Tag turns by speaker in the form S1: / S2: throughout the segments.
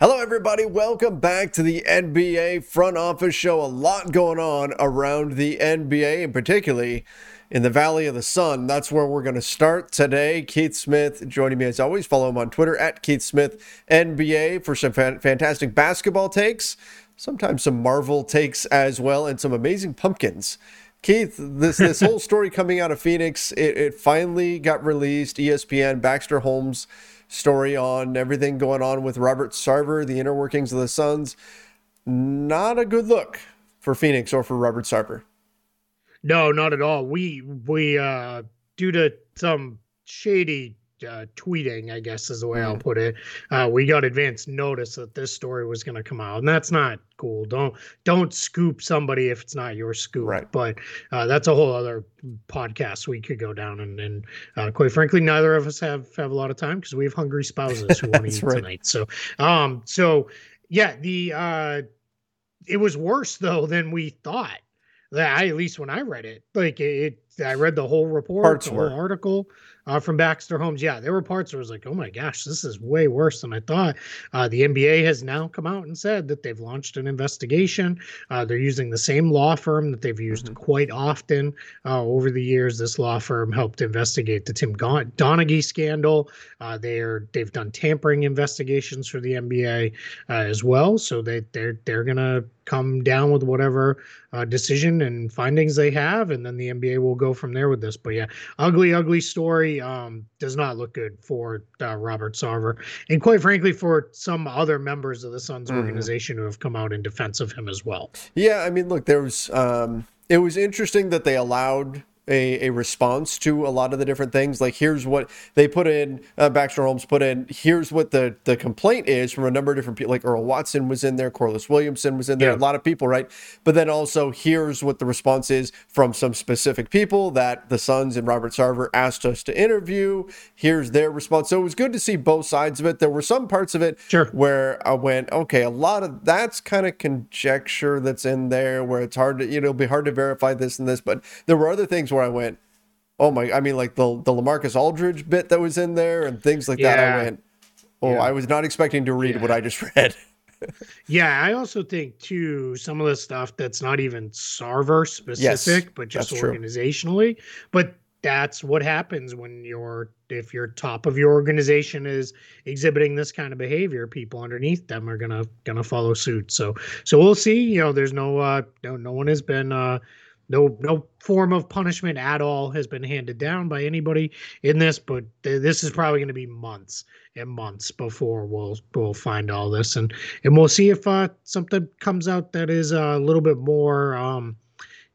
S1: Hello, everybody. Welcome back to the NBA front office show. A lot going on around the NBA, and particularly in the Valley of the Sun. That's where we're going to start today. Keith Smith joining me as always. Follow him on Twitter at Keith Smith NBA for some fantastic basketball takes, sometimes some Marvel takes as well, and some amazing pumpkins. Keith, this this whole story coming out of Phoenix, it, it finally got released. ESPN, Baxter Holmes story on everything going on with Robert Sarver, the inner workings of the Suns. Not a good look for Phoenix or for Robert Sarver.
S2: No, not at all. We we uh due to some shady uh, tweeting, I guess is the way. I'll put it. Uh, we got advance notice that this story was going to come out, and that's not cool. Don't don't scoop somebody if it's not your scoop.
S1: Right.
S2: But uh, that's a whole other podcast we could go down, and, and uh, quite frankly, neither of us have have a lot of time because we have hungry spouses who want to eat right. tonight. So, um, so yeah, the uh, it was worse though than we thought. That I, at least when I read it, like it, I read the whole report, Parts the whole article uh, from Baxter Holmes. Yeah, there were parts where I was like, oh my gosh, this is way worse than I thought. Uh, the NBA has now come out and said that they've launched an investigation. Uh, they're using the same law firm that they've used mm-hmm. quite often uh, over the years. This law firm helped investigate the Tim Donaghy scandal. Uh, they're they've done tampering investigations for the NBA uh, as well. So they they're they're gonna come down with whatever uh, decision and findings they have, and then the NBA will go from there with this. But yeah, ugly, ugly story. Um, does not look good for uh, Robert Sarver, and quite frankly, for some other members of the Suns mm-hmm. organization who have come out in defense of him as well.
S1: Yeah, I mean, look, there was. Um, it was interesting that they allowed a, a response to a lot of the different things. Like here's what they put in, uh, Baxter Holmes put in, here's what the, the complaint is from a number of different people. Like Earl Watson was in there, Corliss Williamson was in there, yeah. a lot of people, right? But then also here's what the response is from some specific people that the Suns and Robert Sarver asked us to interview. Here's their response. So it was good to see both sides of it. There were some parts of it
S2: sure.
S1: where I went, okay, a lot of that's kind of conjecture that's in there where it's hard to, you know, it'll be hard to verify this and this. But there were other things where I went, oh my, I mean, like the the Lamarcus Aldridge bit that was in there and things like yeah. that. I went, oh, yeah. I was not expecting to read yeah. what I just read.
S2: yeah, I also think too some of the stuff that's not even Sarver specific, yes, but just organizationally. True. But that's what happens when you're if your top of your organization is exhibiting this kind of behavior people underneath them are gonna gonna follow suit so so we'll see you know there's no uh no no one has been uh no no form of punishment at all has been handed down by anybody in this but th- this is probably going to be months and months before we'll we'll find all this and and we'll see if uh, something comes out that is a little bit more um,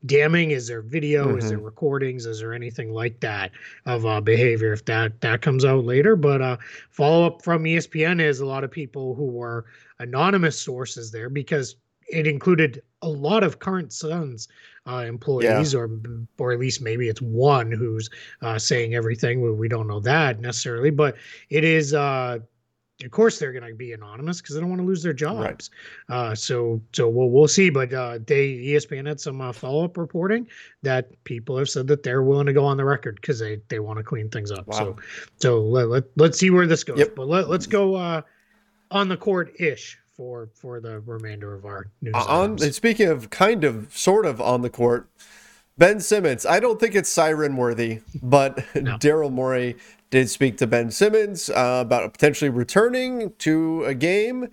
S2: damning is there video mm-hmm. is there mm-hmm. recordings is there anything like that of uh, behavior if that that comes out later but uh, follow up from espn is a lot of people who were anonymous sources there because it included a lot of current Suns uh, employees, yeah. or or at least maybe it's one who's uh, saying everything. We don't know that necessarily, but it is. Uh, of course, they're going to be anonymous because they don't want to lose their jobs. Right. Uh, so, so we'll we'll see. But uh, they ESPN had some uh, follow up reporting that people have said that they're willing to go on the record because they they want to clean things up. Wow. So, so let, let let's see where this goes. Yep. But let let's go uh, on the court ish for for the remainder of our news.
S1: On speaking of kind of sort of on the court, Ben Simmons. I don't think it's siren worthy, but no. Daryl Morey did speak to Ben Simmons uh, about potentially returning to a game.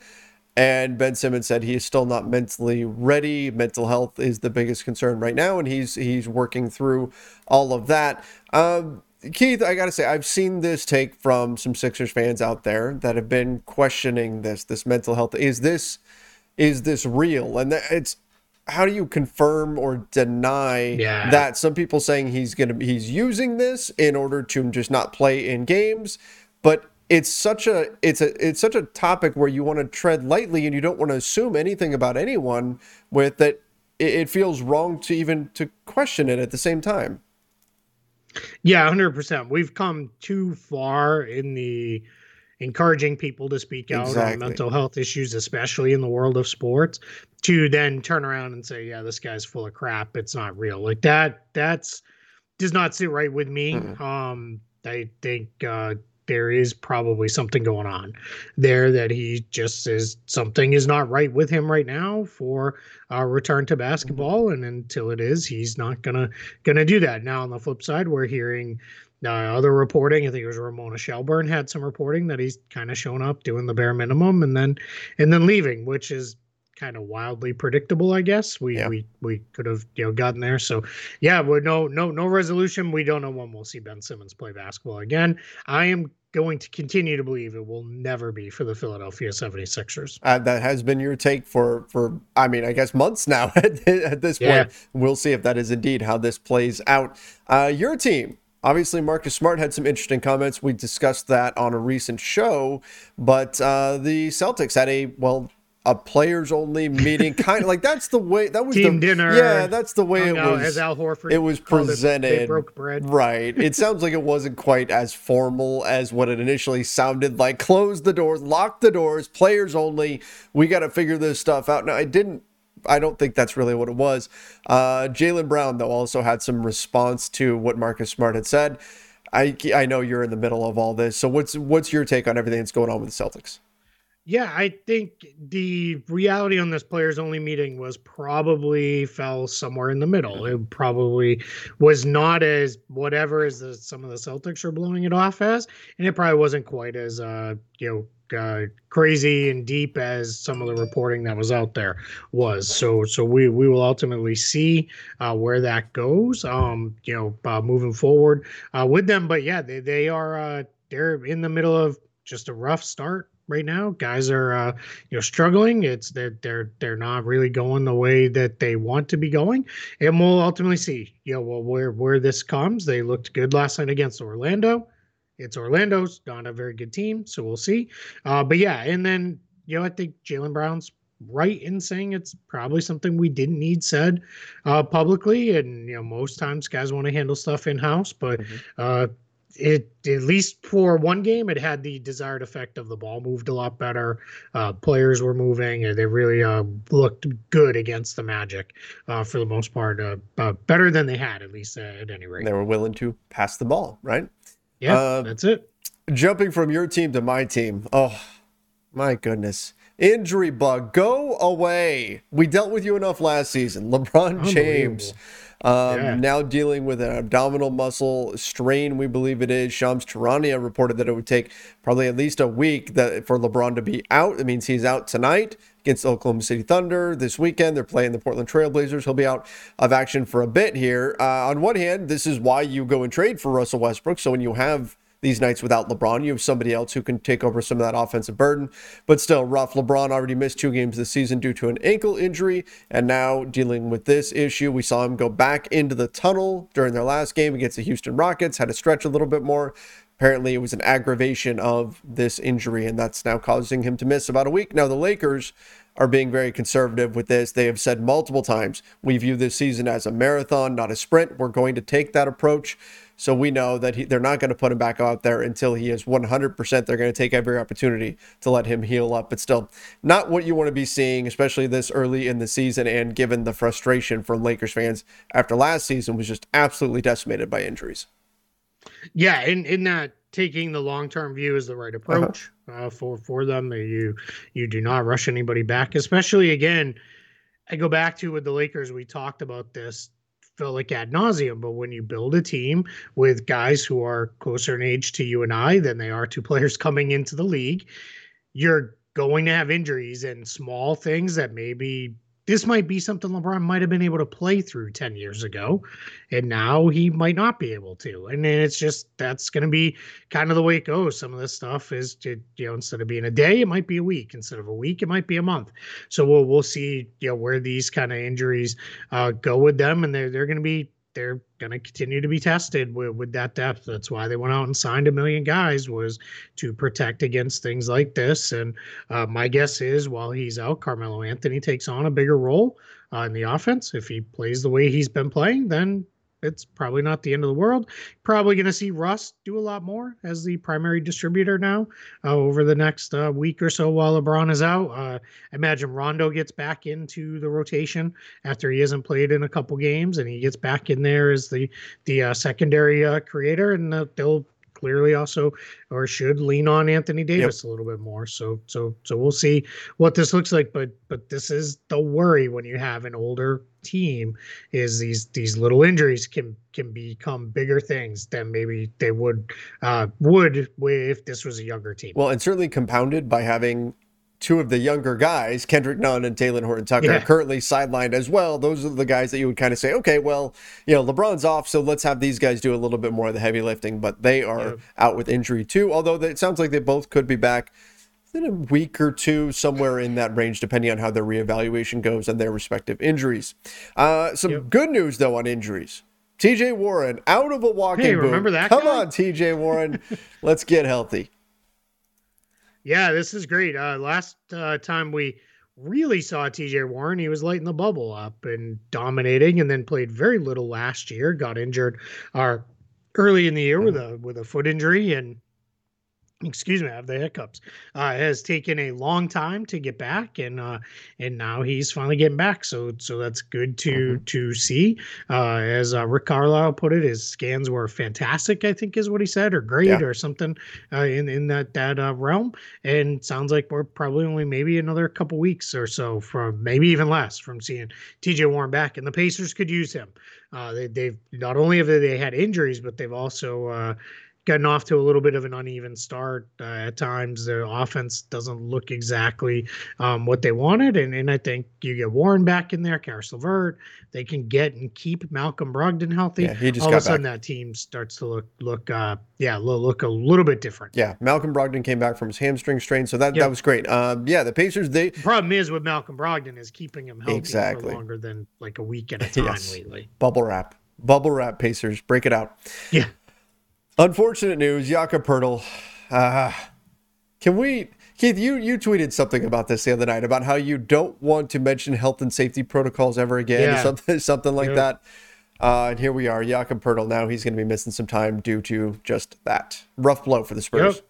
S1: And Ben Simmons said he is still not mentally ready. Mental health is the biggest concern right now, and he's he's working through all of that. Um, Keith, I gotta say, I've seen this take from some Sixers fans out there that have been questioning this, this mental health. Is this, is this real? And it's, how do you confirm or deny yeah. that? Some people saying he's gonna, he's using this in order to just not play in games, but it's such a, it's a, it's such a topic where you want to tread lightly and you don't want to assume anything about anyone with that. It, it feels wrong to even to question it at the same time.
S2: Yeah, hundred percent. We've come too far in the encouraging people to speak out exactly. on mental health issues, especially in the world of sports, to then turn around and say, "Yeah, this guy's full of crap. It's not real." Like that. That's does not sit right with me. Mm-hmm. Um, I think uh, there is probably something going on there that he just is something is not right with him right now for a return to basketball and until it is he's not gonna gonna do that now on the flip side we're hearing uh, other reporting i think it was ramona shelburne had some reporting that he's kind of shown up doing the bare minimum and then and then leaving which is kind of wildly predictable, I guess. We yeah. we we could have you know gotten there. So yeah, but no no no resolution. We don't know when we'll see Ben Simmons play basketball again. I am going to continue to believe it will never be for the Philadelphia 76ers.
S1: Uh, that has been your take for for I mean, I guess months now at, at this point. We'll see if that is indeed how this plays out. Uh, your team Obviously, Marcus Smart had some interesting comments. We discussed that on a recent show, but uh, the Celtics had a, well, a players only meeting kind of like that's the way that was
S2: team
S1: the,
S2: dinner.
S1: yeah that's the way it was
S2: as Al Horford
S1: it was presented
S2: it, broke bread.
S1: Right. It sounds like it wasn't quite as formal as what it initially sounded like. Close the doors lock the doors players only. We got to figure this stuff out. Now I didn't I don't think that's really what it was. Uh, Jaylen Brown though also had some response to what Marcus Smart had said. I I know you're in the middle of all this. So what's what's your take on everything that's going on with the Celtics
S2: yeah, I think the reality on this players only meeting was probably fell somewhere in the middle. It probably was not as whatever as the, some of the Celtics are blowing it off as, and it probably wasn't quite as uh, you know uh, crazy and deep as some of the reporting that was out there was. So so we we will ultimately see uh, where that goes. Um, you know, uh, moving forward uh, with them. But yeah, they they are uh, they're in the middle of just a rough start right now. Guys are uh, you know struggling. It's they're they're they're not really going the way that they want to be going, and we'll ultimately see. You know, well where where this comes. They looked good last night against Orlando. It's Orlando's not a very good team, so we'll see. Uh, but yeah, and then you know I think Jaylen Brown's right in saying it's probably something we didn't need said uh, publicly. And you know, most times guys want to handle stuff in house, but mm-hmm. uh, it at least for one game it had the desired effect of the ball moved a lot better. Uh, players were moving and they really uh, looked good against the magic uh, for the most part uh, uh, better than they had at least at any rate.
S1: They were willing to pass the ball right?
S2: Yeah uh, that's it.
S1: jumping from your team to my team. Oh my goodness injury bug go away we dealt with you enough last season lebron james um, yeah. Now dealing with an abdominal muscle strain, we believe it is. Shams Charania reported that it would take probably at least a week that for LeBron to be out. It means he's out tonight against Oklahoma City Thunder this weekend. They're playing the Portland Trailblazers. He'll be out of action for a bit here. Uh, on one hand, this is why you go and trade for Russell Westbrook. So when you have these nights without LeBron. You have somebody else who can take over some of that offensive burden, but still rough. LeBron already missed two games this season due to an ankle injury, and now dealing with this issue. We saw him go back into the tunnel during their last game against the Houston Rockets, had to stretch a little bit more. Apparently, it was an aggravation of this injury, and that's now causing him to miss about a week. Now, the Lakers are being very conservative with this. They have said multiple times, we view this season as a marathon, not a sprint. We're going to take that approach. So we know that he, they're not going to put him back out there until he is 100%. They're going to take every opportunity to let him heal up. But still, not what you want to be seeing, especially this early in the season. And given the frustration from Lakers fans after last season was just absolutely decimated by injuries.
S2: Yeah, in, in that taking the long term view is the right uh-huh. approach uh-huh. uh, for for them. You you do not rush anybody back, especially again. I go back to with the Lakers. We talked about this felt like ad nauseum. But when you build a team with guys who are closer in age to you and I than they are to players coming into the league, you're going to have injuries and small things that maybe this might be something LeBron might have been able to play through 10 years ago, and now he might not be able to. And then it's just that's going to be kind of the way it goes. Some of this stuff is, to, you know, instead of being a day, it might be a week. Instead of a week, it might be a month. So we'll we'll see, you know, where these kind of injuries uh, go with them, and they're they're going to be they're going to continue to be tested with, with that depth. That's why they went out and signed a million guys was to protect against things like this. And uh, my guess is while he's out, Carmelo Anthony takes on a bigger role uh, in the offense. If he plays the way he's been playing, then it's probably not the end of the world. Probably going to see Russ do a lot more as the primary distributor now uh, over the next uh, week or so while LeBron is out. Uh, imagine Rondo gets back into the rotation after he hasn't played in a couple games, and he gets back in there as the the uh, secondary uh, creator, and uh, they'll clearly also or should lean on Anthony Davis yep. a little bit more. So so so we'll see what this looks like. But but this is the worry when you have an older team is these these little injuries can can become bigger things than maybe they would uh, would if this was a younger team.
S1: Well, and certainly compounded by having two of the younger guys, Kendrick Nunn and Talen Horton Tucker, yeah. currently sidelined as well. Those are the guys that you would kind of say, okay, well, you know, LeBron's off, so let's have these guys do a little bit more of the heavy lifting, but they are yeah. out with injury too. Although it sounds like they both could be back in a week or two, somewhere in that range, depending on how their reevaluation goes and their respective injuries. Uh, some yep. good news though on injuries. TJ Warren out of a walking hey,
S2: remember boot. that?
S1: Come
S2: guy?
S1: on, TJ Warren, let's get healthy.
S2: Yeah, this is great. Uh, last uh, time we really saw TJ Warren, he was lighting the bubble up and dominating, and then played very little last year. Got injured uh, early in the year with mm-hmm. a with a foot injury, and excuse me, I have the hiccups. Uh, has taken a long time to get back, and uh, and now he's finally getting back. So so that's good to mm-hmm. to see. Uh, as uh, Rick Carlisle put it, his scans were fantastic. I think is what he said, or great, yeah. or something uh, in in that that uh, realm. And sounds like we're probably only maybe another couple weeks or so from maybe even less from seeing T.J. Warren back, and the Pacers could use him. Uh, they, they've not only have they had injuries, but they've also uh, gotten off to a little bit of an uneven start uh, at times. The offense doesn't look exactly um, what they wanted, and, and I think you get Warren back in there, Caris LeVert. They can get and keep Malcolm Brogdon healthy. Yeah, he just all of a sudden back. that team starts to look look uh, yeah look a little bit different.
S1: Yeah, Malcolm Brogdon came back from his hamstring strain, so that yep. that was great. Um, yeah, the Pacers they
S2: the problem is with Malcolm Brogdon is keeping him healthy exactly. for longer than like a week at a time yes. lately.
S1: Bubble wrap bubble wrap Pacers. Break it out.
S2: Yeah.
S1: Unfortunate news, Jakob Poeltl. Uh, can we, Keith? You you tweeted something about this the other night about how you don't want to mention health and safety protocols ever again, yeah. something something like that. Uh, and here we are, Jakob Poeltl. Now he's going to be missing some time due to just that rough blow for the Spurs. Yep.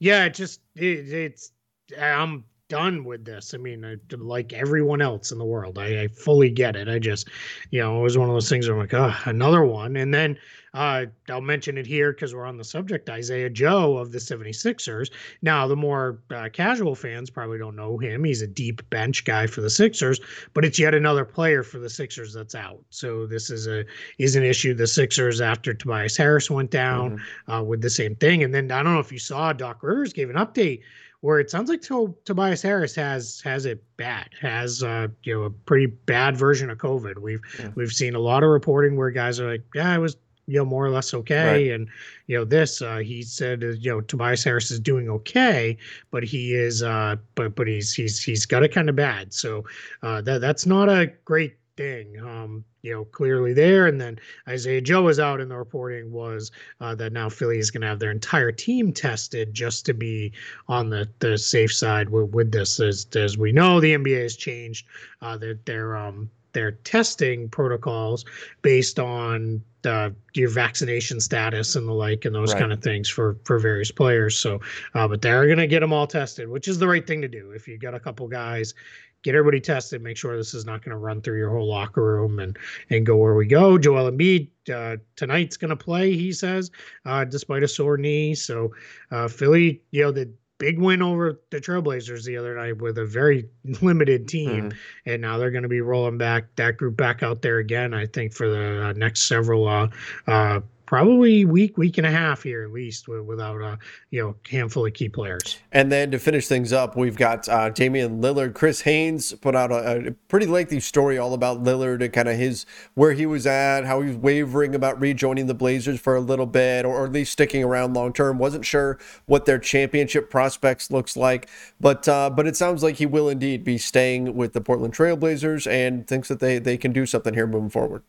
S2: Yeah, it just it, it's I'm done with this. I mean, I, like everyone else in the world, I, I, fully get it. I just, you know, it was one of those things where I'm like, oh, another one. And then uh, I'll mention it here because we're on the subject. Isaiah Joe of the 76ers. Now, the more uh, casual fans probably don't know him. He's a deep bench guy for the Sixers, but it's yet another player for the Sixers that's out. So this is a is an issue. The Sixers after Tobias Harris went down mm-hmm. uh, with the same thing, and then I don't know if you saw Doc Rivers gave an update where it sounds like to- Tobias Harris has has it bad, has uh, you know a pretty bad version of COVID. We've yeah. we've seen a lot of reporting where guys are like, yeah, I was you know more or less okay, right. and you know this uh, he said uh, you know Tobias Harris is doing okay, but he is uh, but but he's he's he's got it kind of bad. So uh, that that's not a great thing. Um, you know, clearly there. And then Isaiah Joe was out, and the reporting was uh, that now Philly is going to have their entire team tested just to be on the, the safe side with, with this. As, as we know, the NBA has changed uh, their their um their testing protocols based on uh, your vaccination status and the like and those right. kind of things for for various players so uh, but they're going to get them all tested which is the right thing to do if you got a couple guys get everybody tested, make sure this is not going to run through your whole locker room and and go where we go. Joel Embiid uh, tonight's going to play, he says, uh, despite a sore knee. So uh, Philly, you know, the big win over the Trailblazers the other night with a very limited team, mm-hmm. and now they're going to be rolling back that group back out there again. I think for the uh, next several uh, uh, probably week week and a half here at least without a you know handful of key players.
S1: And then to finish things up, we've got uh, Damian Lillard. Chris Haynes put out a, a pretty lengthy story all about Lillard and kind of his where he was at, how he was wavering about rejoining the Blazers for a little bit, or, or at least sticking around long term. wasn't sure what their championship prospects looks like, but uh, but it sounds like he will indeed be staying with the Portland Trailblazers and thinks that they they can do something here moving forward.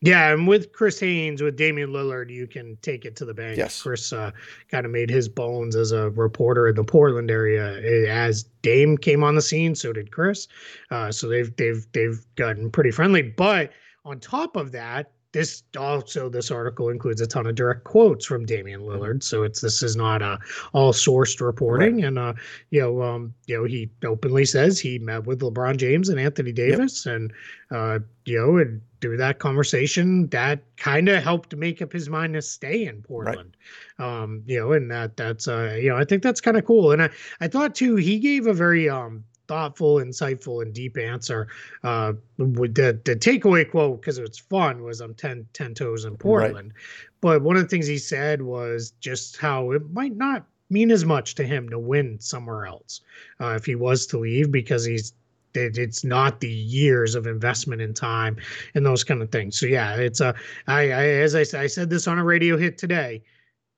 S2: Yeah, and with Chris Haynes, with Damian Lillard, you can take it to the bank.
S1: Yes.
S2: Chris uh, kind of made his bones as a reporter in the Portland area. As Dame came on the scene, so did Chris. Uh, so they've they've they've gotten pretty friendly. But on top of that, this also this article includes a ton of direct quotes from Damian mm-hmm. Lillard, so it's this is not uh, all sourced reporting, right. and uh, you know, um, you know, he openly says he met with LeBron James and Anthony Davis, yep. and uh, you know, and through that conversation, that kind of helped make up his mind to stay in Portland, right. um, you know, and that that's uh, you know, I think that's kind of cool, and I I thought too he gave a very um thoughtful, insightful, and deep answer. Uh, the the takeaway quote because it's fun was I'm 10, 10 toes in Portland, right. but one of the things he said was just how it might not mean as much to him to win somewhere else uh, if he was to leave because he's it, it's not the years of investment in time and those kind of things. So yeah, it's a I, I as I, said I said this on a radio hit today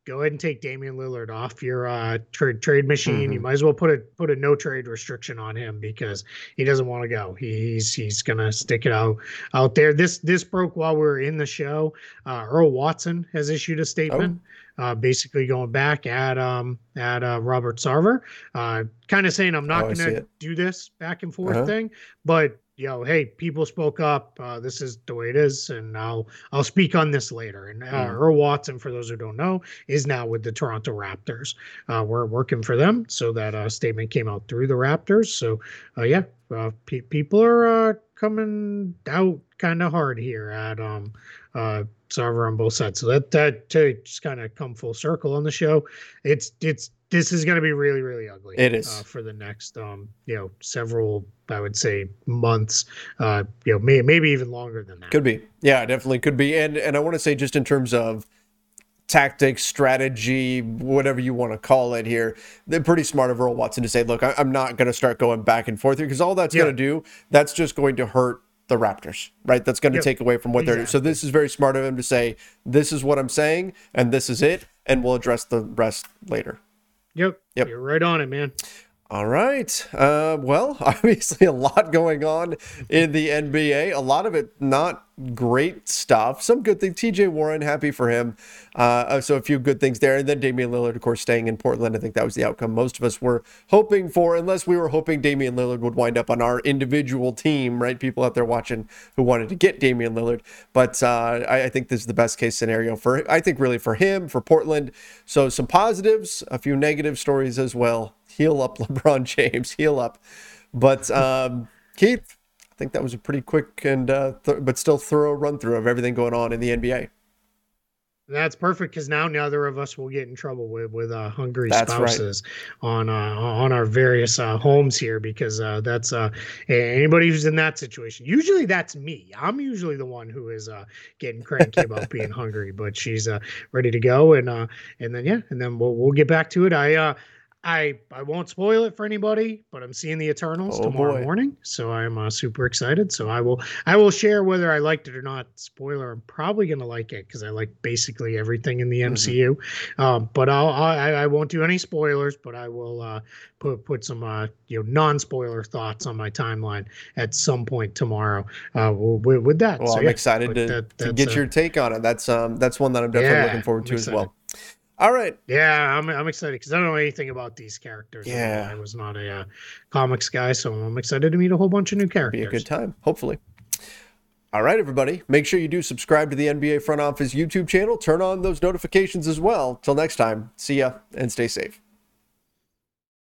S2: go ahead and take Damian Lillard off your uh, trade trade machine. Mm-hmm. You might as well put a put a no trade restriction on him because he doesn't want to go. He's he's gonna stick it out out there. This this broke while we were in the show. Uh, Earl Watson has issued a statement. Oh. Uh, basically going back at um at uh, Robert Sarver, uh, kind of saying I'm not oh, going to do this back and forth uh-huh. thing, but you know, hey, people spoke up. Uh, this is the way it is, and I'll I'll speak on this later. And uh, mm. Earl Watson, for those who don't know, is now with the Toronto Raptors. Uh, we're working for them, so that uh, statement came out through the Raptors. So, uh, yeah, uh, pe- people are uh, coming out kind of hard here at um uh Sarver on both sides. So that that to just kind of come full circle on the show. It's it's this is going to be really really ugly
S1: it is
S2: uh, for the next um you know several i would say months uh you know may, maybe even longer than that
S1: could be yeah definitely could be and and i want to say just in terms of tactics strategy whatever you want to call it here they're pretty smart of earl watson to say look I, am not going to start going back and forth here because all that's yeah. going to do that's just going to hurt the Raptors, right? That's going to yep. take away from what exactly. they're doing. So this is very smart of him to say, this is what I'm saying, and this is it, and we'll address the rest later.
S2: Yep. Yep. You're right on it, man.
S1: All right. Uh, well, obviously, a lot going on in the NBA. A lot of it not great stuff. Some good things. TJ Warren, happy for him. Uh, so, a few good things there. And then Damian Lillard, of course, staying in Portland. I think that was the outcome most of us were hoping for, unless we were hoping Damian Lillard would wind up on our individual team, right? People out there watching who wanted to get Damian Lillard. But uh, I, I think this is the best case scenario for, I think, really for him, for Portland. So, some positives, a few negative stories as well heal up LeBron James, heal up. But um, Keith, I think that was a pretty quick and uh, th- but still thorough run through of everything going on in the NBA.
S2: That's perfect because now neither of us will get in trouble with with uh, hungry that's spouses right. on uh, on our various uh, homes here because uh, that's uh, anybody who's in that situation. Usually that's me. I'm usually the one who is uh, getting cranky about being hungry, but she's ready to go and and then yeah, and then we'll we'll get back to it. I I I won't spoil it for anybody, but I'm seeing the Eternals oh, tomorrow boy. morning, so I'm uh, super excited. So I will I will share whether I liked it or not. Spoiler: I'm probably gonna like it because I like basically everything in the MCU. Mm-hmm. Um, but I'll I, I won't do any spoilers, but I will uh, put put some uh, you know non spoiler thoughts on my timeline at some point tomorrow. Uh, with, with that,
S1: well, so, I'm yeah, excited to, that, to get your take on it. That's um that's one that I'm definitely yeah, looking forward to as well. All right.
S2: Yeah, I'm, I'm excited because I don't know anything about these characters. Yeah. I was not a uh, comics guy, so I'm excited to meet a whole bunch of new characters.
S1: Be a good time, hopefully. All right, everybody. Make sure you do subscribe to the NBA Front Office YouTube channel. Turn on those notifications as well. Till next time, see ya and stay safe.